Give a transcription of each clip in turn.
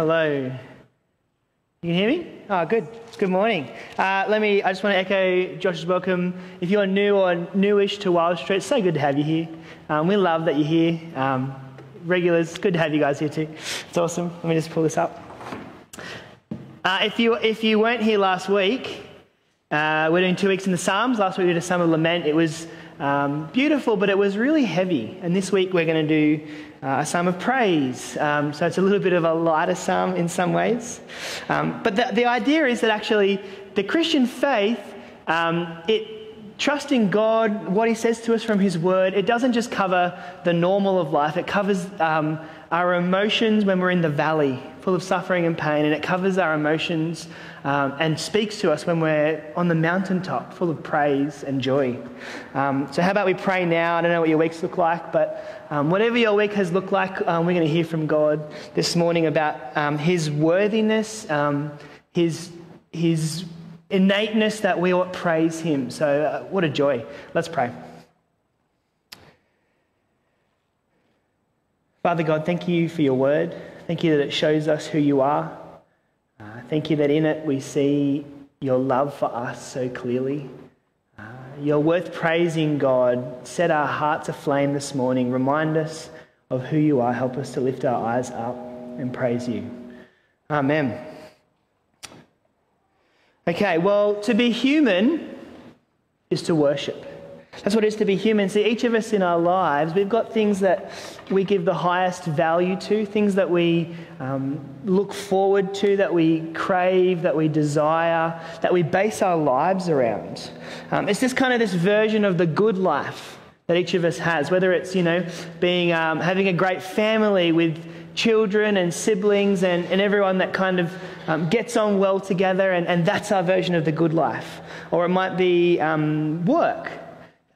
Hello. You can hear me? Oh, good. Good morning. Uh, let me, I just want to echo Josh's welcome. If you're new or newish to Wild Street, it's so good to have you here. Um, we love that you're here. Um, regulars, good to have you guys here too. It's awesome. Let me just pull this up. Uh, if, you, if you weren't here last week, uh, we're doing two weeks in the Psalms. Last week we did a Psalm of Lament. It was um, beautiful, but it was really heavy. And this week we're going to do uh, a psalm of praise. Um, so it's a little bit of a lighter psalm in some ways. Um, but the, the, idea is that actually the Christian faith, um, it trusting God, what He says to us from His Word, it doesn't just cover the normal of life, it covers um, our emotions when we're in the valley full of suffering and pain, and it covers our emotions um, and speaks to us when we're on the mountaintop full of praise and joy. Um, so, how about we pray now? I don't know what your weeks look like, but um, whatever your week has looked like, um, we're going to hear from God this morning about um, His worthiness, um, His, His innateness that we ought praise Him. So, uh, what a joy. Let's pray. Father God, thank you for your word. Thank you that it shows us who you are. Thank you that in it we see your love for us so clearly. Uh, you're worth praising, God. Set our hearts aflame this morning. Remind us of who you are. Help us to lift our eyes up and praise you. Amen. Okay, well, to be human is to worship. That's what it is to be human. See, each of us in our lives, we've got things that we give the highest value to, things that we um, look forward to, that we crave, that we desire, that we base our lives around. Um, it's just kind of this version of the good life that each of us has, whether it's, you know, being, um, having a great family with children and siblings and, and everyone that kind of um, gets on well together, and, and that's our version of the good life. Or it might be um, work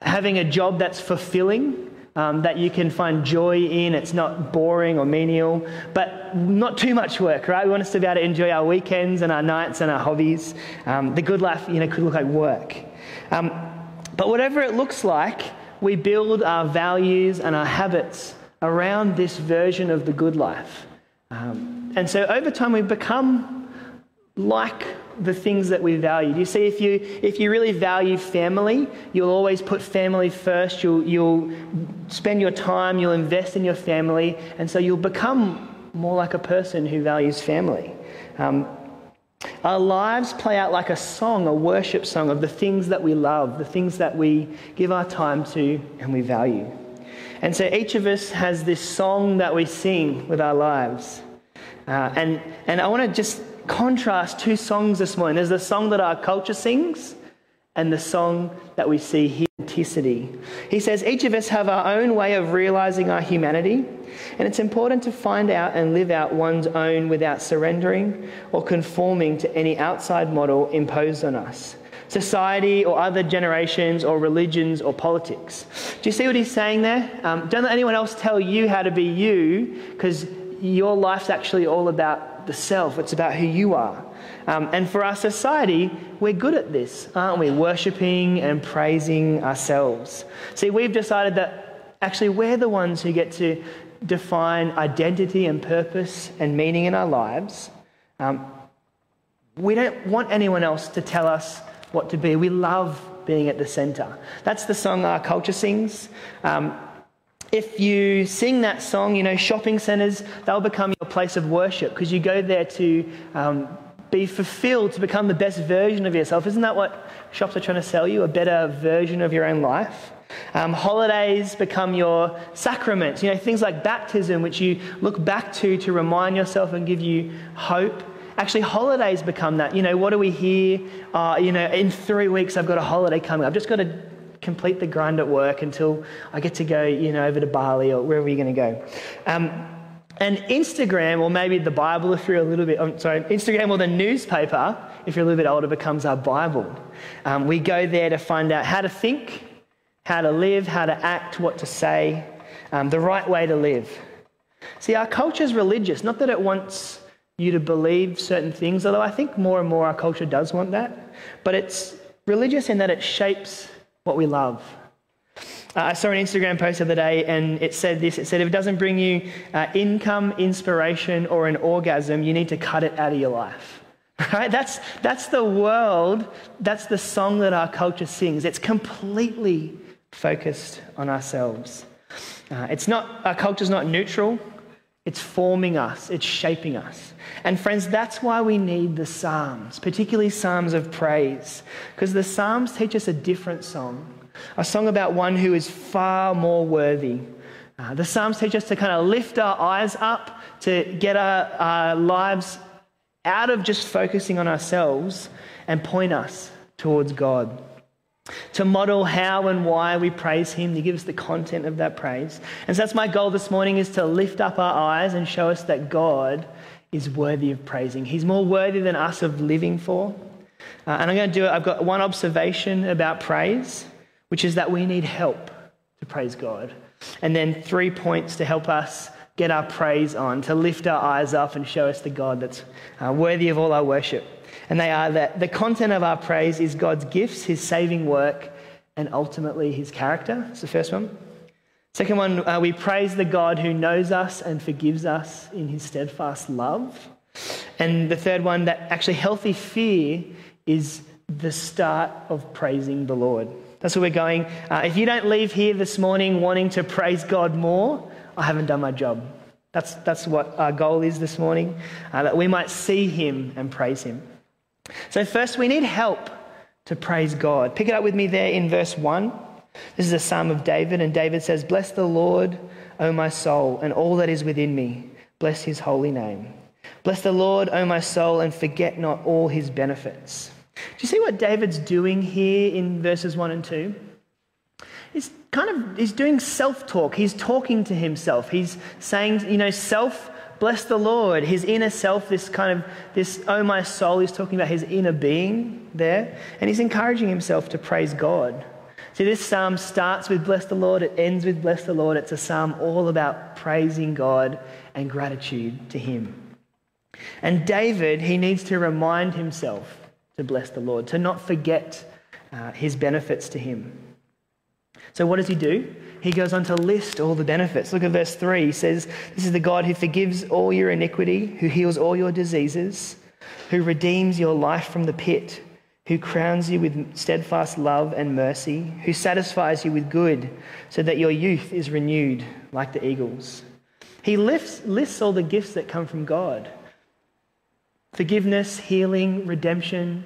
having a job that's fulfilling, um, that you can find joy in. It's not boring or menial, but not too much work, right? We want us to be able to enjoy our weekends and our nights and our hobbies. Um, the good life, you know, could look like work. Um, but whatever it looks like, we build our values and our habits around this version of the good life. Um, and so over time, we become like the things that we value. You see, if you, if you really value family, you'll always put family first. You'll, you'll spend your time, you'll invest in your family, and so you'll become more like a person who values family. Um, our lives play out like a song, a worship song of the things that we love, the things that we give our time to and we value. And so each of us has this song that we sing with our lives. Uh, and, and I want to just contrast two songs this morning. There's the song that our culture sings and the song that we see here, authenticity. He says each of us have our own way of realizing our humanity, and it's important to find out and live out one's own without surrendering or conforming to any outside model imposed on us. Society or other generations or religions or politics. Do you see what he's saying there? Um, don't let anyone else tell you how to be you because your life's actually all about the self, it's about who you are. Um, and for our society, we're good at this, aren't we? Worshipping and praising ourselves. See, we've decided that actually we're the ones who get to define identity and purpose and meaning in our lives. Um, we don't want anyone else to tell us what to be. We love being at the center. That's the song our culture sings. Um, if you sing that song, you know, shopping centers, they'll become your place of worship because you go there to um, be fulfilled, to become the best version of yourself. Isn't that what shops are trying to sell you? A better version of your own life? Um, holidays become your sacraments, you know, things like baptism, which you look back to to remind yourself and give you hope. Actually, holidays become that. You know, what do we hear? Uh, you know, in three weeks, I've got a holiday coming. I've just got to complete the grind at work until I get to go, you know, over to Bali or wherever you're going to go. Um, and Instagram, or maybe the Bible if you're a little bit, I'm sorry, Instagram or the newspaper, if you're a little bit older, becomes our Bible. Um, we go there to find out how to think, how to live, how to act, what to say, um, the right way to live. See, our culture is religious, not that it wants you to believe certain things, although I think more and more our culture does want that, but it's religious in that it shapes what we love. Uh, I saw an Instagram post the other day and it said this it said, if it doesn't bring you uh, income, inspiration, or an orgasm, you need to cut it out of your life. Right? That's, that's the world, that's the song that our culture sings. It's completely focused on ourselves. Uh, it's not, our culture's not neutral, it's forming us, it's shaping us. And friends, that's why we need the Psalms, particularly Psalms of praise, because the Psalms teach us a different song, a song about one who is far more worthy. Uh, the Psalms teach us to kind of lift our eyes up, to get our, our lives out of just focusing on ourselves and point us towards God. To model how and why we praise Him, to give us the content of that praise. And so that's my goal this morning is to lift up our eyes and show us that God is worthy of praising. He's more worthy than us of living for. Uh, and I'm going to do it. I've got one observation about praise, which is that we need help to praise God. And then three points to help us get our praise on, to lift our eyes up and show us the God that's uh, worthy of all our worship. And they are that the content of our praise is God's gifts, his saving work, and ultimately his character. That's the first one. Second one, uh, we praise the God who knows us and forgives us in his steadfast love. And the third one, that actually healthy fear is the start of praising the Lord. That's where we're going. Uh, if you don't leave here this morning wanting to praise God more, I haven't done my job. That's, that's what our goal is this morning, uh, that we might see him and praise him. So, first, we need help to praise God. Pick it up with me there in verse 1. This is a psalm of David, and David says, Bless the Lord, O my soul, and all that is within me. Bless his holy name. Bless the Lord, O my soul, and forget not all his benefits. Do you see what David's doing here in verses 1 and 2? Kind of he's doing self-talk. He's talking to himself. He's saying, you know, self bless the Lord. His inner self, this kind of this oh my soul, he's talking about his inner being there, and he's encouraging himself to praise God. See, this psalm starts with bless the Lord, it ends with bless the Lord. It's a psalm all about praising God and gratitude to him. And David, he needs to remind himself to bless the Lord, to not forget uh, his benefits to him. So, what does he do? He goes on to list all the benefits. Look at verse 3. He says, This is the God who forgives all your iniquity, who heals all your diseases, who redeems your life from the pit, who crowns you with steadfast love and mercy, who satisfies you with good, so that your youth is renewed like the eagles. He lists, lists all the gifts that come from God forgiveness, healing, redemption,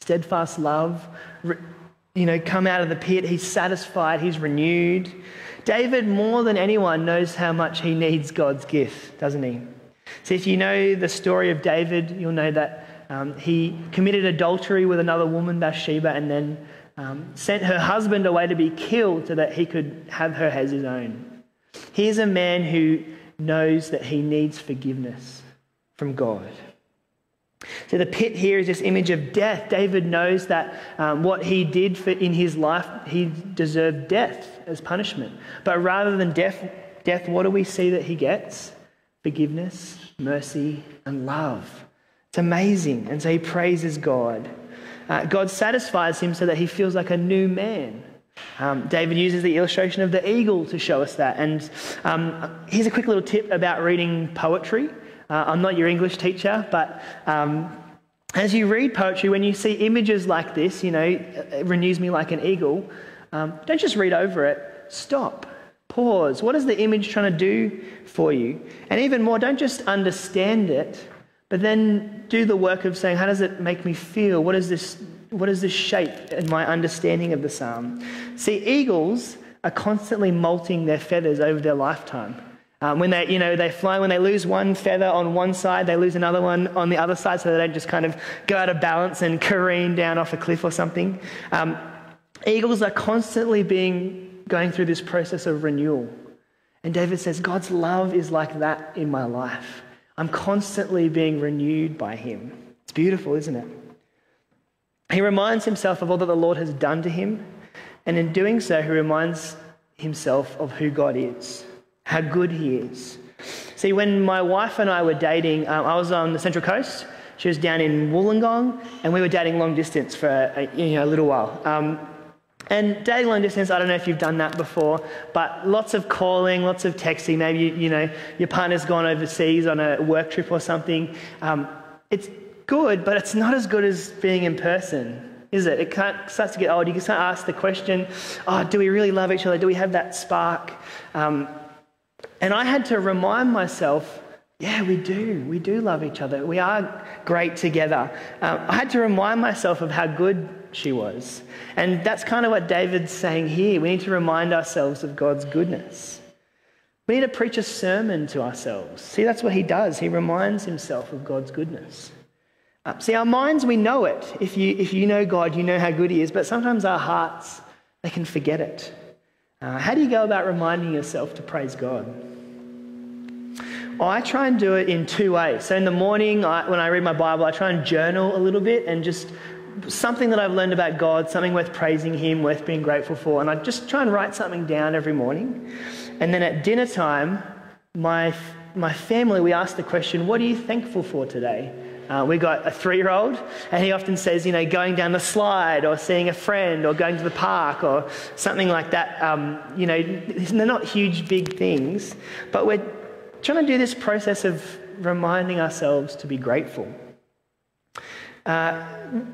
steadfast love, re- you know, come out of the pit. He's satisfied, he's renewed. David, more than anyone, knows how much he needs God's gift, doesn't he? So, if you know the story of David, you'll know that um, he committed adultery with another woman, Bathsheba, and then um, sent her husband away to be killed so that he could have her as his own. He's a man who knows that he needs forgiveness from God. So the pit here is this image of death. David knows that um, what he did for, in his life, he deserved death as punishment. But rather than death, death, what do we see that he gets? Forgiveness, mercy, and love. It's amazing. And so he praises God. Uh, God satisfies him so that he feels like a new man. Um, David uses the illustration of the eagle to show us that. And um, here's a quick little tip about reading poetry. Uh, I'm not your English teacher, but um, as you read poetry, when you see images like this, you know, it renews me like an eagle, um, don't just read over it. Stop. Pause. What is the image trying to do for you? And even more, don't just understand it, but then do the work of saying, how does it make me feel? What is this, what is this shape in my understanding of the psalm? See, eagles are constantly molting their feathers over their lifetime. Um, when they, you know, they fly, when they lose one feather on one side, they lose another one on the other side, so they don't just kind of go out of balance and careen down off a cliff or something. Um, eagles are constantly being going through this process of renewal. And David says, God's love is like that in my life. I'm constantly being renewed by Him. It's beautiful, isn't it? He reminds himself of all that the Lord has done to him, and in doing so, he reminds himself of who God is how good He is. See, when my wife and I were dating, um, I was on the Central Coast. She was down in Wollongong, and we were dating long distance for a, you know, a little while. Um, And dating long distance, I don't know if you've done that before, but lots of calling, lots of texting. Maybe, you, know, your partner's gone overseas on a work trip or something. Um, it's good, but it's not as good as being in person, is it? It starts to get old. You can start to ask the question, oh, do we really love each other? Do we have that spark? Um, and I had to remind myself, yeah, we do. We do love each other. We are great together. Um, I had to remind myself of how good she was. And that's kind of what David's saying here. We need to remind ourselves of God's goodness. We need to preach a sermon to ourselves. See, that's what he does. He reminds himself of God's goodness. Uh, see, our minds, we know it. If you, if you know God, you know how good he is. But sometimes our hearts, they can forget it. Uh, how do you go about reminding yourself to praise God? I try and do it in two ways. So in the morning, I, when I read my Bible, I try and journal a little bit and just something that I've learned about God, something worth praising Him, worth being grateful for. And I just try and write something down every morning. And then at dinner time, my, my family, we ask the question, What are you thankful for today? Uh, we got a three year old, and he often says, you know, going down the slide or seeing a friend or going to the park or something like that. Um, you know, they're not huge, big things, but we're trying to do this process of reminding ourselves to be grateful. Uh,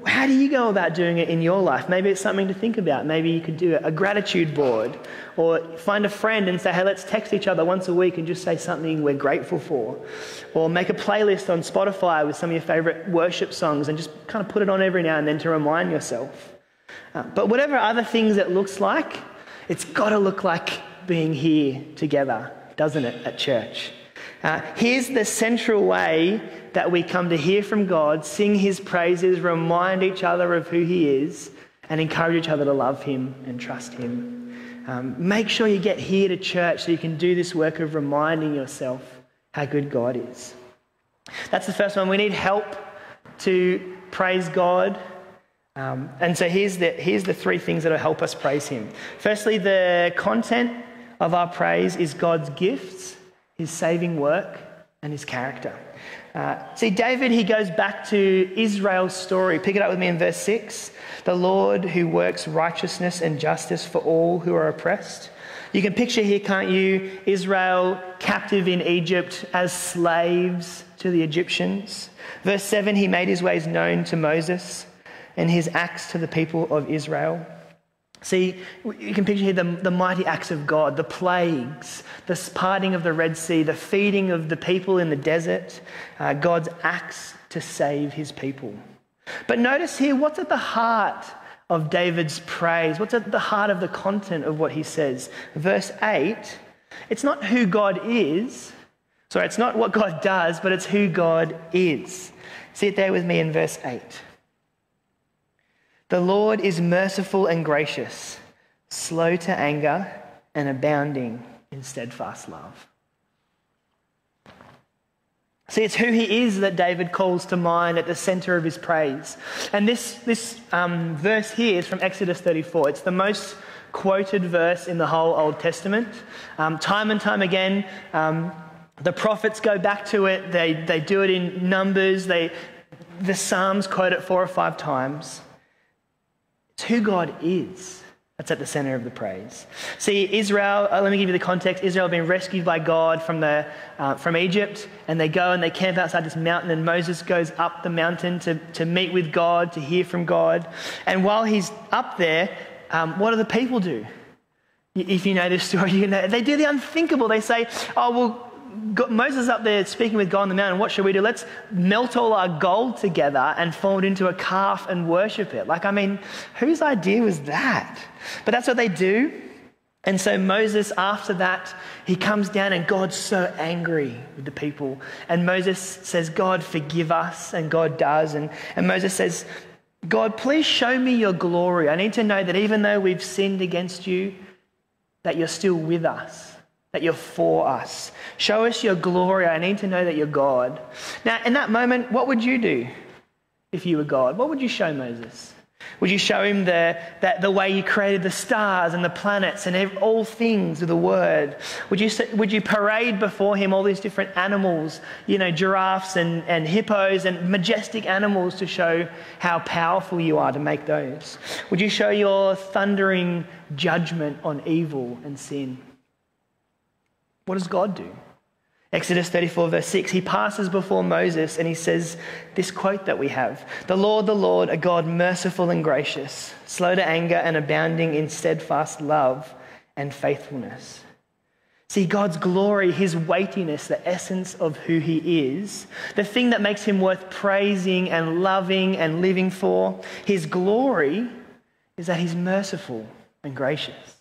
how do you go about doing it in your life? Maybe it's something to think about. Maybe you could do a gratitude board or find a friend and say, hey, let's text each other once a week and just say something we're grateful for. Or make a playlist on Spotify with some of your favorite worship songs and just kind of put it on every now and then to remind yourself. Uh, but whatever other things it looks like, it's got to look like being here together, doesn't it, at church? Uh, here's the central way that we come to hear from God, sing his praises, remind each other of who he is, and encourage each other to love him and trust him. Um, make sure you get here to church so you can do this work of reminding yourself how good God is. That's the first one. We need help to praise God. Um, and so here's the, here's the three things that will help us praise Him. Firstly, the content of our praise is God's gifts his saving work, and his character. Uh, see, David, he goes back to Israel's story. Pick it up with me in verse 6. The Lord who works righteousness and justice for all who are oppressed. You can picture here, can't you, Israel captive in Egypt as slaves to the Egyptians. Verse 7 He made his ways known to Moses and his acts to the people of Israel. See, you can picture here the, the mighty acts of God, the plagues, the parting of the Red Sea, the feeding of the people in the desert, uh, God's acts to save his people. But notice here, what's at the heart of David's praise? What's at the heart of the content of what he says? Verse 8 it's not who God is. Sorry, it's not what God does, but it's who God is. See it there with me in verse 8. The Lord is merciful and gracious, slow to anger, and abounding in steadfast love. See, it's who he is that David calls to mind at the center of his praise. And this, this um, verse here is from Exodus 34. It's the most quoted verse in the whole Old Testament. Um, time and time again, um, the prophets go back to it. They, they do it in numbers. They, the Psalms quote it four or five times. It's who God is. That's at the center of the praise. See, Israel, uh, let me give you the context. Israel had been rescued by God from, the, uh, from Egypt, and they go and they camp outside this mountain, and Moses goes up the mountain to, to meet with God, to hear from God. And while he's up there, um, what do the people do? If you know this story, you know, they do the unthinkable. They say, Oh, well, Moses up there speaking with God on the mountain. What should we do? Let's melt all our gold together and form it into a calf and worship it. Like, I mean, whose idea was that? But that's what they do. And so Moses, after that, he comes down and God's so angry with the people. And Moses says, God, forgive us. And God does. And, and Moses says, God, please show me your glory. I need to know that even though we've sinned against you, that you're still with us that you're for us. Show us your glory. I need to know that you're God. Now, in that moment, what would you do if you were God? What would you show Moses? Would you show him the, that the way you created the stars and the planets and all things with the word? Would you, would you parade before him all these different animals, you know, giraffes and, and hippos and majestic animals to show how powerful you are to make those? Would you show your thundering judgment on evil and sin? What does God do? Exodus 34, verse 6, he passes before Moses and he says this quote that we have The Lord, the Lord, a God merciful and gracious, slow to anger and abounding in steadfast love and faithfulness. See, God's glory, his weightiness, the essence of who he is, the thing that makes him worth praising and loving and living for, his glory is that he's merciful and gracious.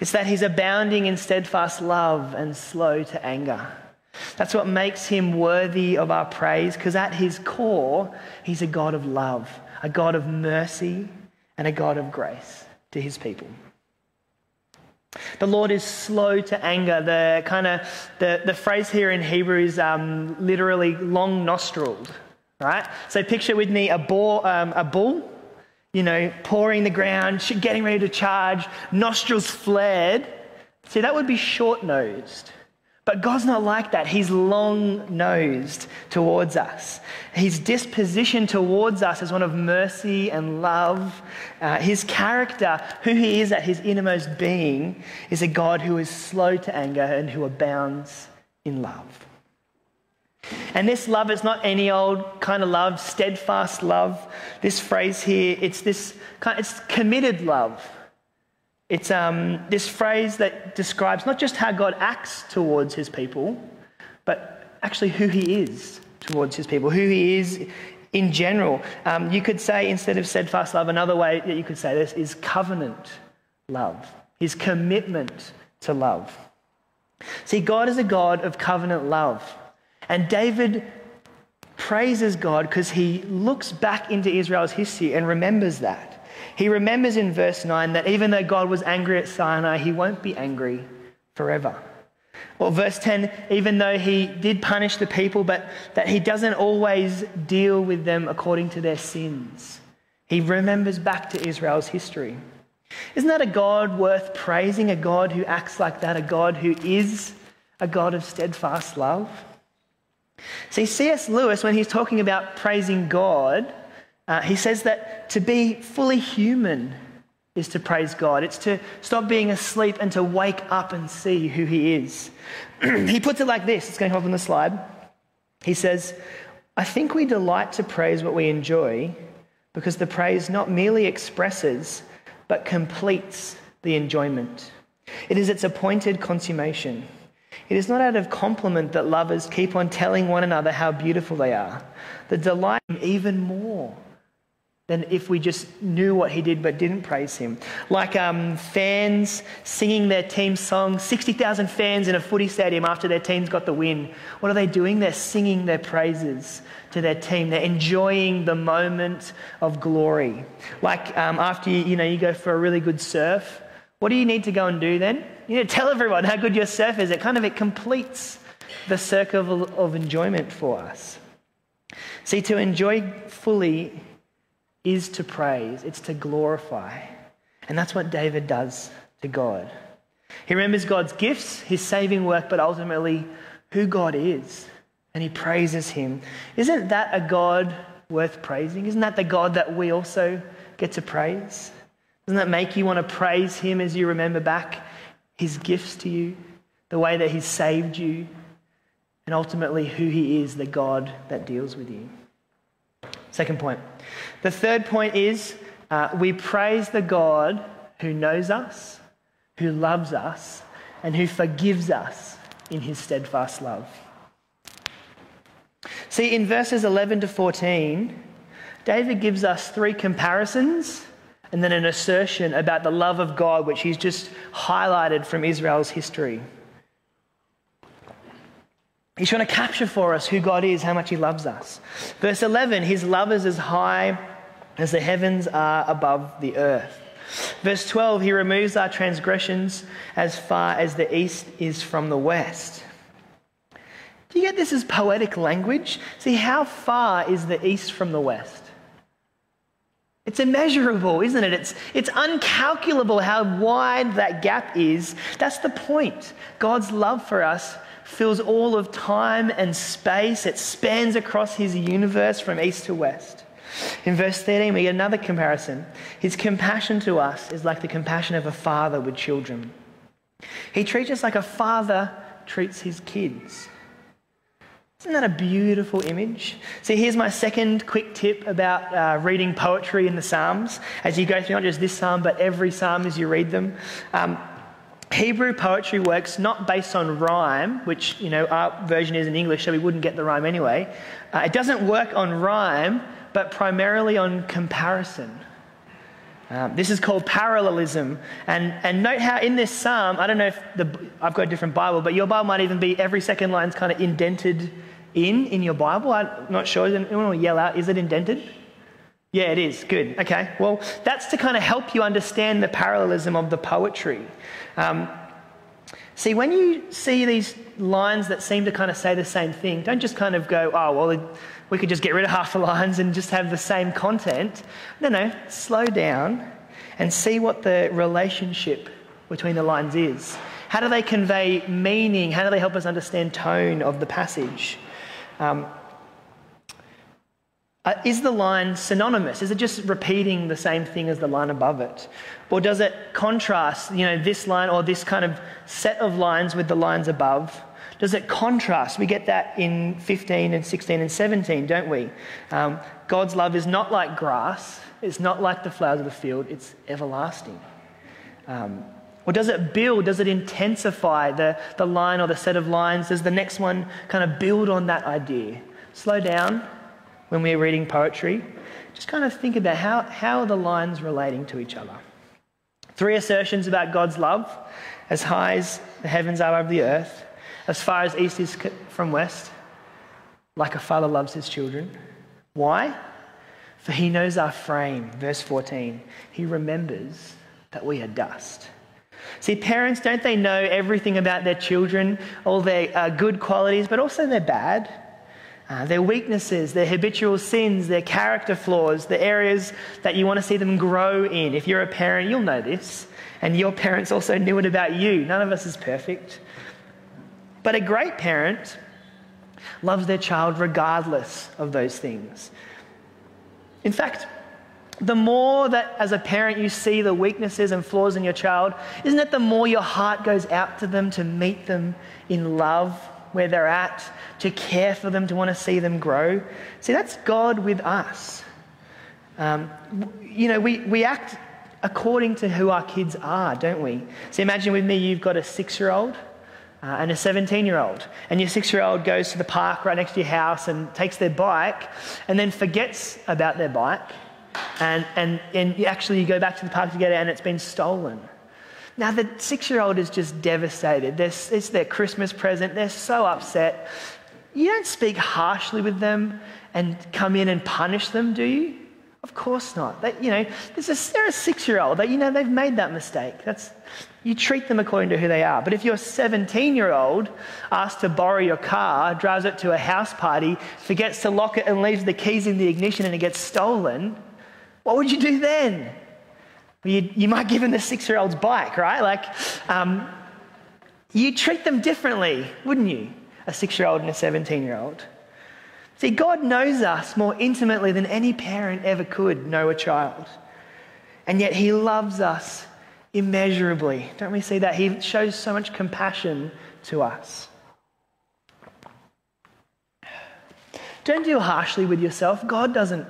It's that he's abounding in steadfast love and slow to anger. That's what makes him worthy of our praise, because at his core, he's a God of love, a God of mercy, and a God of grace to his people. The Lord is slow to anger. The kind of the, the phrase here in Hebrew is um, literally long nostriled, right? So picture with me a, bull, um, a bull, you know, pouring the ground, getting ready to charge, nostrils flared. See, that would be short nosed. But God's not like that. He's long nosed towards us. His disposition towards us is one of mercy and love. Uh, his character, who he is at his innermost being, is a God who is slow to anger and who abounds in love. And this love is not any old kind of love, steadfast love. This phrase here, it's this kind, it's committed love. It's um, this phrase that describes not just how God acts towards his people, but actually who he is towards his people, who he is in general. Um, you could say, instead of steadfast love, another way that you could say this is covenant love, his commitment to love. See, God is a God of covenant love. And David praises God because he looks back into Israel's history and remembers that. He remembers in verse 9 that even though God was angry at Sinai, he won't be angry forever. Or verse 10, even though he did punish the people, but that he doesn't always deal with them according to their sins. He remembers back to Israel's history. Isn't that a God worth praising? A God who acts like that? A God who is a God of steadfast love? See, C.S. Lewis, when he's talking about praising God, uh, he says that to be fully human is to praise God. It's to stop being asleep and to wake up and see who He is. he puts it like this it's going to come up on the slide. He says, I think we delight to praise what we enjoy because the praise not merely expresses but completes the enjoyment. It is its appointed consummation. It is not out of compliment that lovers keep on telling one another how beautiful they are. The delight even more than if we just knew what he did but didn't praise him. Like um, fans singing their team song, 60,000 fans in a footy stadium after their team's got the win. What are they doing? They're singing their praises to their team. They're enjoying the moment of glory. Like um, after you, you, know, you go for a really good surf, what do you need to go and do then? You need to tell everyone how good your surf is. It kind of it completes the circle of, of enjoyment for us. See, to enjoy fully is to praise, it's to glorify. And that's what David does to God. He remembers God's gifts, his saving work, but ultimately who God is. And he praises him. Isn't that a God worth praising? Isn't that the God that we also get to praise? Doesn't that make you want to praise him as you remember back his gifts to you, the way that he's saved you, and ultimately who he is, the God that deals with you? Second point. The third point is uh, we praise the God who knows us, who loves us, and who forgives us in his steadfast love. See, in verses 11 to 14, David gives us three comparisons and then an assertion about the love of God, which he's just highlighted from Israel's history. He's trying to capture for us who God is, how much He loves us. Verse 11, His love is as high as the heavens are above the earth. Verse 12, He removes our transgressions as far as the east is from the west. Do you get this as poetic language? See, how far is the east from the west? It's immeasurable, isn't it? It's, it's uncalculable how wide that gap is. That's the point. God's love for us fills all of time and space, it spans across his universe from east to west. In verse 13, we get another comparison. His compassion to us is like the compassion of a father with children. He treats us like a father treats his kids. Isn't that a beautiful image? See, here's my second quick tip about uh, reading poetry in the Psalms. As you go through not just this psalm, but every psalm as you read them. Um, Hebrew poetry works not based on rhyme, which, you know, our version is in English, so we wouldn't get the rhyme anyway. Uh, it doesn't work on rhyme, but primarily on comparison. Um, this is called parallelism. And, and note how in this psalm, I don't know if the, I've got a different Bible, but your Bible might even be every second line's kind of indented in in your Bible. I'm not sure. Anyone will yell out, is it indented? Yeah, it is. Good. Okay. Well, that's to kind of help you understand the parallelism of the poetry. Um, see, when you see these lines that seem to kind of say the same thing, don't just kind of go, oh, well, we could just get rid of half the lines and just have the same content. No, no. Slow down and see what the relationship between the lines is. How do they convey meaning? How do they help us understand tone of the passage? Um, uh, is the line synonymous? Is it just repeating the same thing as the line above it? Or does it contrast, you know, this line or this kind of set of lines with the lines above? Does it contrast? We get that in 15 and 16 and 17, don't we? Um, God's love is not like grass, it's not like the flowers of the field, it's everlasting. Um, or does it build? Does it intensify the, the line or the set of lines? Does the next one kind of build on that idea? Slow down when we're reading poetry. Just kind of think about how, how are the lines relating to each other? Three assertions about God's love as high as the heavens are above the earth, as far as east is from west, like a father loves his children. Why? For he knows our frame. Verse 14. He remembers that we are dust. See, parents, don't they know everything about their children, all their uh, good qualities, but also their bad? Uh, their weaknesses, their habitual sins, their character flaws, the areas that you want to see them grow in. If you're a parent, you'll know this. And your parents also knew it about you. None of us is perfect. But a great parent loves their child regardless of those things. In fact, the more that as a parent you see the weaknesses and flaws in your child, isn't it the more your heart goes out to them to meet them in love where they're at, to care for them, to want to see them grow? See, that's God with us. Um, you know, we, we act according to who our kids are, don't we? So imagine with me, you've got a six year old. Uh, and a 17 year old. And your six year old goes to the park right next to your house and takes their bike and then forgets about their bike and, and, and actually you go back to the park to get it and it's been stolen. Now, the six year old is just devastated. They're, it's their Christmas present. They're so upset. You don't speak harshly with them and come in and punish them, do you? Of course not. They, you know, a, they're a six year old. You know, they've made that mistake. That's, you treat them according to who they are. But if your 17 year old asks to borrow your car, drives it to a house party, forgets to lock it and leaves the keys in the ignition and it gets stolen, what would you do then? You, you might give them the six year old's bike, right? Like, um, you treat them differently, wouldn't you? A six year old and a 17 year old. See, God knows us more intimately than any parent ever could know a child. And yet, He loves us immeasurably. Don't we see that? He shows so much compassion to us. Don't deal harshly with yourself. God doesn't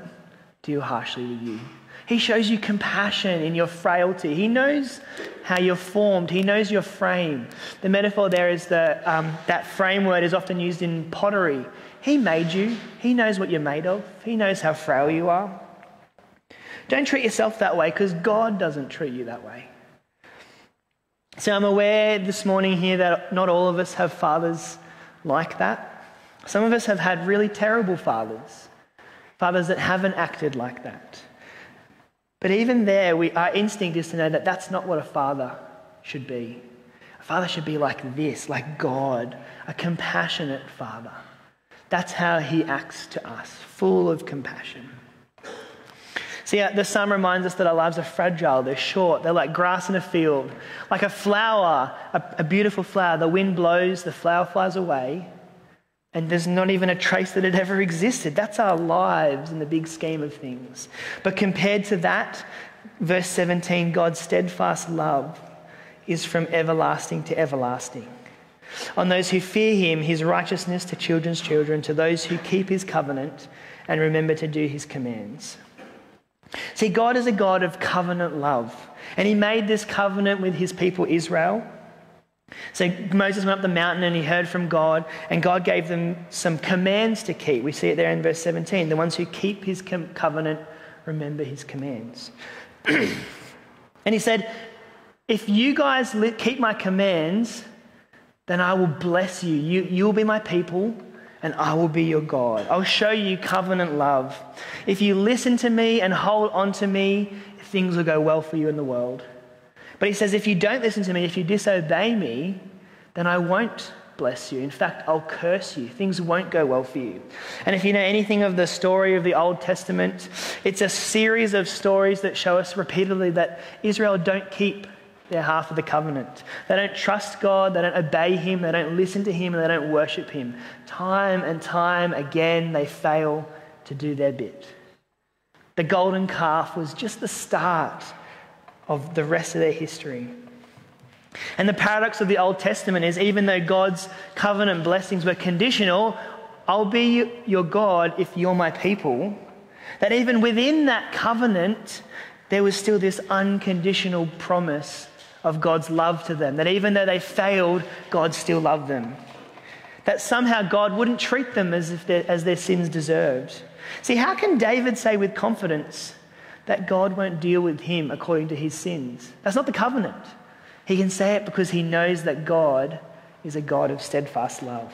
deal harshly with you. He shows you compassion in your frailty. He knows how you're formed. He knows your frame. The metaphor there is the, um, that frame word is often used in pottery. He made you. He knows what you're made of. He knows how frail you are. Don't treat yourself that way because God doesn't treat you that way. So I'm aware this morning here that not all of us have fathers like that. Some of us have had really terrible fathers fathers that haven't acted like that. But even there, we, our instinct is to know that that's not what a father should be. A father should be like this, like God, a compassionate father. That's how he acts to us, full of compassion. See, the psalm reminds us that our lives are fragile, they're short, they're like grass in a field. Like a flower, a, a beautiful flower, the wind blows, the flower flies away, and there's not even a trace that it ever existed. That's our lives in the big scheme of things. But compared to that, verse 17, God's steadfast love is from everlasting to everlasting. On those who fear him, his righteousness to children's children, to those who keep his covenant and remember to do his commands. See, God is a God of covenant love, and he made this covenant with his people Israel. So Moses went up the mountain and he heard from God, and God gave them some commands to keep. We see it there in verse 17. The ones who keep his covenant remember his commands. and he said, If you guys keep my commands, then I will bless you. you. You'll be my people, and I will be your God. I'll show you covenant love. If you listen to me and hold on to me, things will go well for you in the world. But he says, if you don't listen to me, if you disobey me, then I won't bless you. In fact, I'll curse you. Things won't go well for you. And if you know anything of the story of the Old Testament, it's a series of stories that show us repeatedly that Israel don't keep their half of the covenant. They don't trust God, they don't obey Him, they don't listen to Him, and they don't worship Him. Time and time again, they fail to do their bit. The golden calf was just the start of the rest of their history. And the paradox of the Old Testament is even though God's covenant blessings were conditional, I'll be your God if you're my people, that even within that covenant, there was still this unconditional promise of God's love to them. That even though they failed, God still loved them. That somehow God wouldn't treat them as if as their sins deserved. See, how can David say with confidence that God won't deal with him according to his sins? That's not the covenant. He can say it because he knows that God is a God of steadfast love.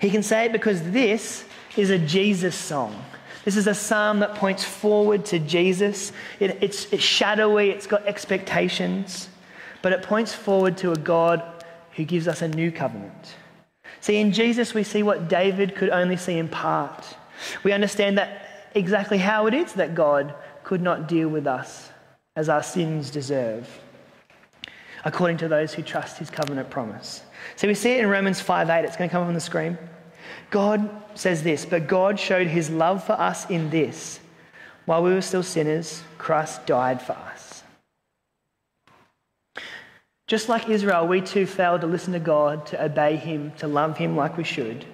He can say it because this is a Jesus song. This is a psalm that points forward to Jesus. It, it's, it's shadowy, it's got expectations, but it points forward to a God who gives us a new covenant. See, in Jesus, we see what David could only see in part. We understand that exactly how it is that God could not deal with us as our sins deserve, according to those who trust his covenant promise. So we see it in Romans 5 8. It's going to come up on the screen. God says this, but God showed his love for us in this. While we were still sinners, Christ died for us. Just like Israel, we too failed to listen to God, to obey him, to love him like we should.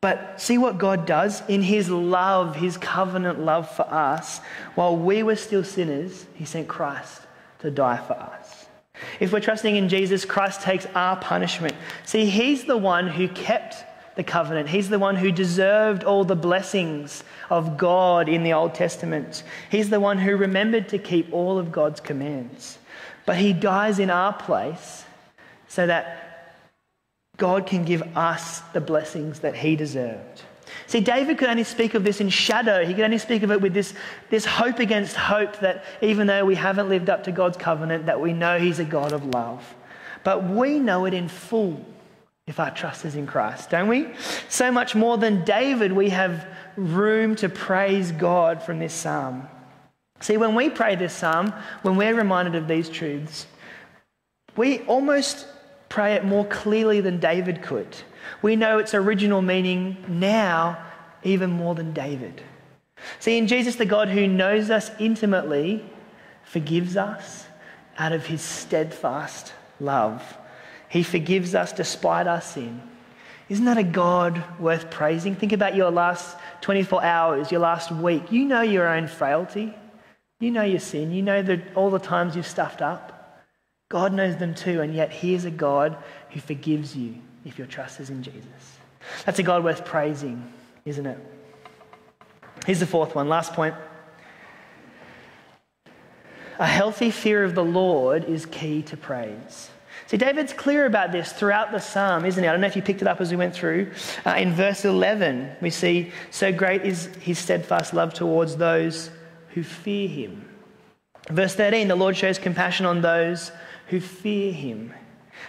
But see what God does in his love, his covenant love for us. While we were still sinners, he sent Christ to die for us. If we're trusting in Jesus, Christ takes our punishment. See, He's the one who kept the covenant. He's the one who deserved all the blessings of God in the Old Testament. He's the one who remembered to keep all of God's commands. But He dies in our place so that God can give us the blessings that He deserved. See, David could only speak of this in shadow. He could only speak of it with this, this hope against hope that even though we haven't lived up to God's covenant, that we know He's a God of love. But we know it in full if our trust is in Christ, don't we? So much more than David, we have room to praise God from this psalm. See, when we pray this psalm, when we're reminded of these truths, we almost pray it more clearly than David could. We know its original meaning now even more than David. See, in Jesus, the God who knows us intimately forgives us out of his steadfast love. He forgives us despite our sin. Isn't that a God worth praising? Think about your last 24 hours, your last week. You know your own frailty. You know your sin. You know the, all the times you've stuffed up. God knows them too, and yet He is a God who forgives you if your trust is in Jesus. That's a God worth praising, isn't it? Here's the fourth one, last point. A healthy fear of the Lord is key to praise. See, David's clear about this throughout the psalm, isn't he? I don't know if you picked it up as we went through. Uh, in verse 11, we see, So great is his steadfast love towards those who fear him. Verse 13, the Lord shows compassion on those who fear him.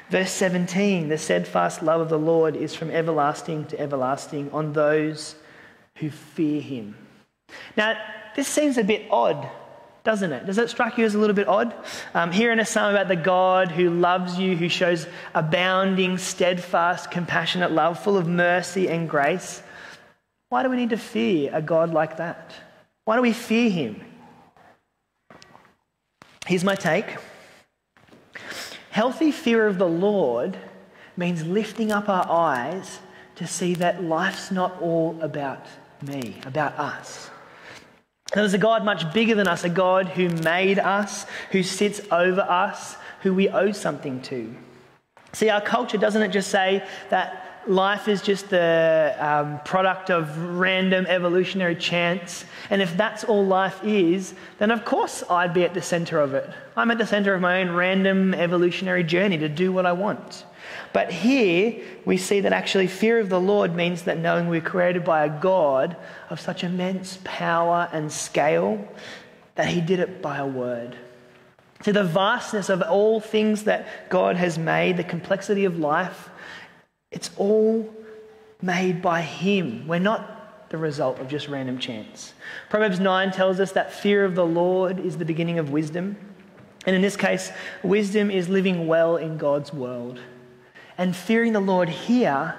Verse 17 the steadfast love of the Lord is from everlasting to everlasting on those who fear him. Now, this seems a bit odd, doesn't it? Does it strike you as a little bit odd? Um, hearing a psalm about the God who loves you, who shows abounding, steadfast, compassionate love, full of mercy and grace. Why do we need to fear a God like that? Why do we fear him? Here's my take healthy fear of the Lord means lifting up our eyes to see that life's not all about me, about us. There's a God much bigger than us, a God who made us, who sits over us, who we owe something to. See, our culture doesn't it just say that life is just the um, product of random evolutionary chance. And if that's all life is, then of course I'd be at the center of it. I'm at the center of my own random evolutionary journey to do what I want. But here we see that actually fear of the Lord means that knowing we're created by a God of such immense power and scale that he did it by a word. To the vastness of all things that God has made, the complexity of life, it's all made by Him. We're not the result of just random chance. Proverbs 9 tells us that fear of the Lord is the beginning of wisdom. And in this case, wisdom is living well in God's world. And fearing the Lord here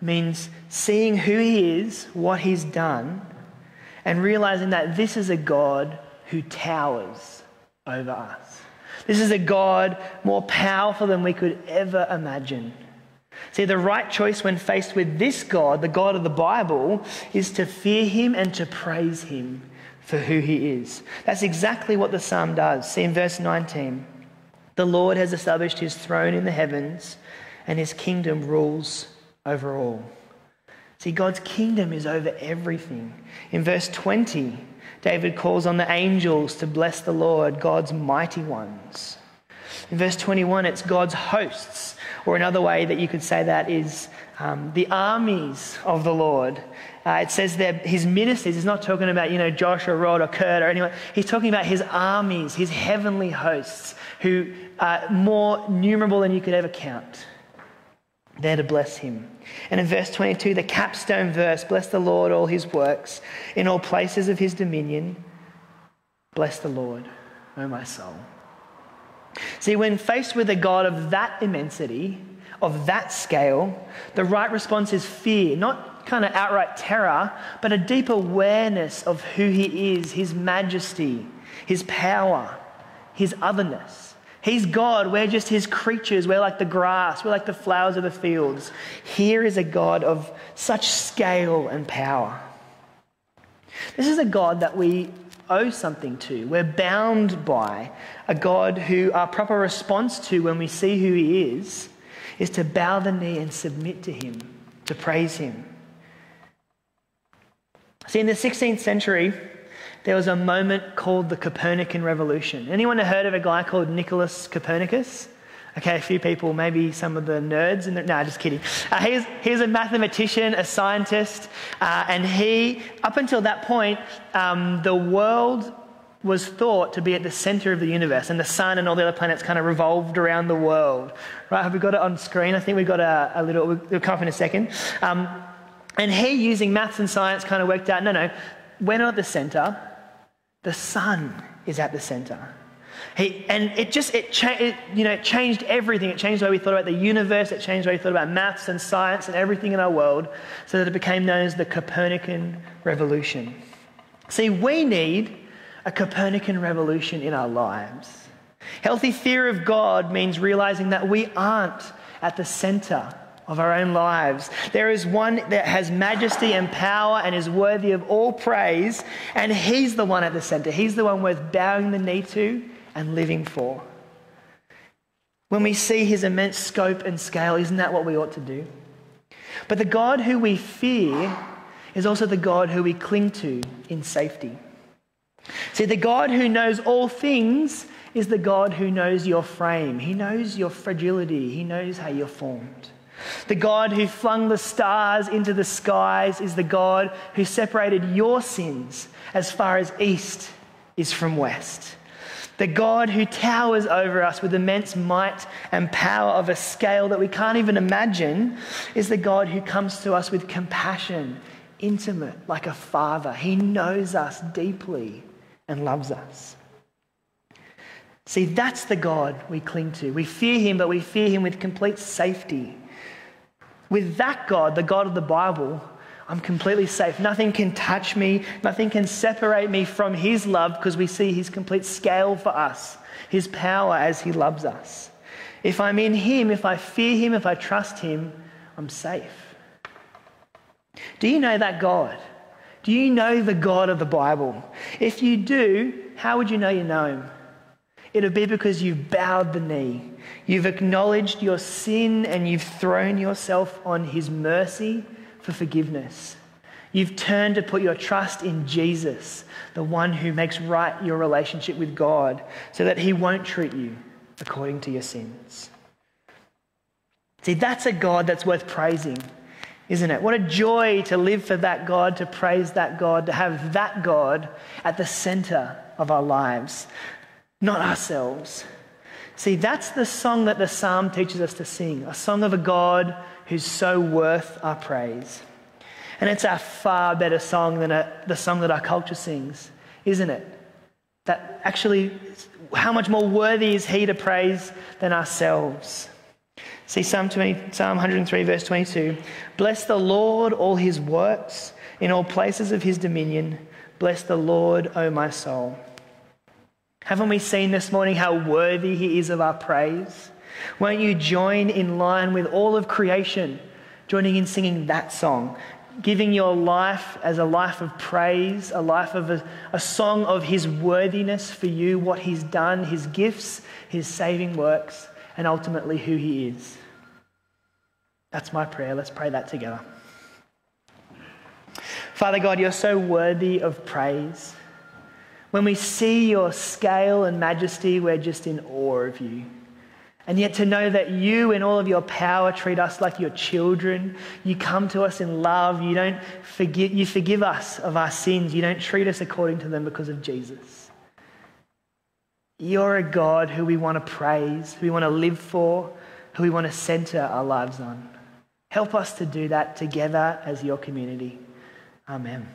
means seeing who He is, what He's done, and realizing that this is a God who towers over us. This is a God more powerful than we could ever imagine. See, the right choice when faced with this God, the God of the Bible, is to fear him and to praise him for who he is. That's exactly what the psalm does. See in verse 19 the Lord has established his throne in the heavens, and his kingdom rules over all. See, God's kingdom is over everything. In verse 20, David calls on the angels to bless the Lord, God's mighty ones. In verse 21, it's God's hosts or another way that you could say that is um, the armies of the Lord. Uh, it says that his ministers, he's not talking about, you know, Josh or Rod or Kurt or anyone. He's talking about his armies, his heavenly hosts, who are more numerable than you could ever count. There to bless him. And in verse 22, the capstone verse Bless the Lord, all his works, in all places of his dominion. Bless the Lord, O my soul. See, when faced with a God of that immensity, of that scale, the right response is fear, not kind of outright terror, but a deep awareness of who He is, His majesty, His power, His otherness. He's God. We're just His creatures. We're like the grass. We're like the flowers of the fields. Here is a God of such scale and power. This is a God that we owe something to. We're bound by a God who our proper response to when we see who He is is to bow the knee and submit to Him, to praise Him. See, in the 16th century, there was a moment called the Copernican Revolution. Anyone heard of a guy called Nicholas Copernicus? Okay, a few people, maybe some of the nerds. In the, no, just kidding. Uh, he's, he's a mathematician, a scientist, uh, and he, up until that point, um, the world was thought to be at the center of the universe, and the sun and all the other planets kind of revolved around the world. Right? Have we got it on screen? I think we've got a, a little, we'll come up in a second. Um, and he, using maths and science, kind of worked out no, no, we're not at the center, the sun is at the center. He, and it just, it, cha- it, you know, it changed everything. It changed the way we thought about the universe. It changed the way we thought about maths and science and everything in our world so that it became known as the Copernican revolution. See, we need a Copernican revolution in our lives. Healthy fear of God means realizing that we aren't at the center of our own lives. There is one that has majesty and power and is worthy of all praise, and He's the one at the center. He's the one worth bowing the knee to and living for. When we see his immense scope and scale, isn't that what we ought to do? But the God who we fear is also the God who we cling to in safety. See, the God who knows all things is the God who knows your frame. He knows your fragility, He knows how you're formed. The God who flung the stars into the skies is the God who separated your sins as far as east is from west. The God who towers over us with immense might and power of a scale that we can't even imagine is the God who comes to us with compassion intimate, like a father. He knows us deeply and loves us. See, that's the God we cling to. We fear him, but we fear him with complete safety. With that God, the God of the Bible, I'm completely safe. Nothing can touch me, nothing can separate me from his love because we see his complete scale for us, his power as he loves us. If I'm in him, if I fear him, if I trust him, I'm safe. Do you know that God? Do you know the God of the Bible? If you do, how would you know you know him? It'll be because you've bowed the knee. You've acknowledged your sin and you've thrown yourself on his mercy for forgiveness. You've turned to put your trust in Jesus, the one who makes right your relationship with God, so that he won't treat you according to your sins. See, that's a God that's worth praising, isn't it? What a joy to live for that God, to praise that God, to have that God at the center of our lives, not ourselves. See, that's the song that the psalm teaches us to sing a song of a God who's so worth our praise. And it's a far better song than a, the song that our culture sings, isn't it? That actually, how much more worthy is He to praise than ourselves? See Psalm, 20, Psalm 103, verse 22. Bless the Lord, all His works, in all places of His dominion. Bless the Lord, O my soul. Haven't we seen this morning how worthy He is of our praise? Won't you join in line with all of creation, joining in singing that song? Giving your life as a life of praise, a life of a, a song of His worthiness for you, what He's done, His gifts, His saving works, and ultimately who He is. That's my prayer. Let's pray that together. Father God, you're so worthy of praise. When we see your scale and majesty, we're just in awe of you. And yet, to know that you, in all of your power, treat us like your children. You come to us in love. You don't forgive, you forgive us of our sins. You don't treat us according to them because of Jesus. You're a God who we want to praise, who we want to live for, who we want to center our lives on. Help us to do that together as your community. Amen.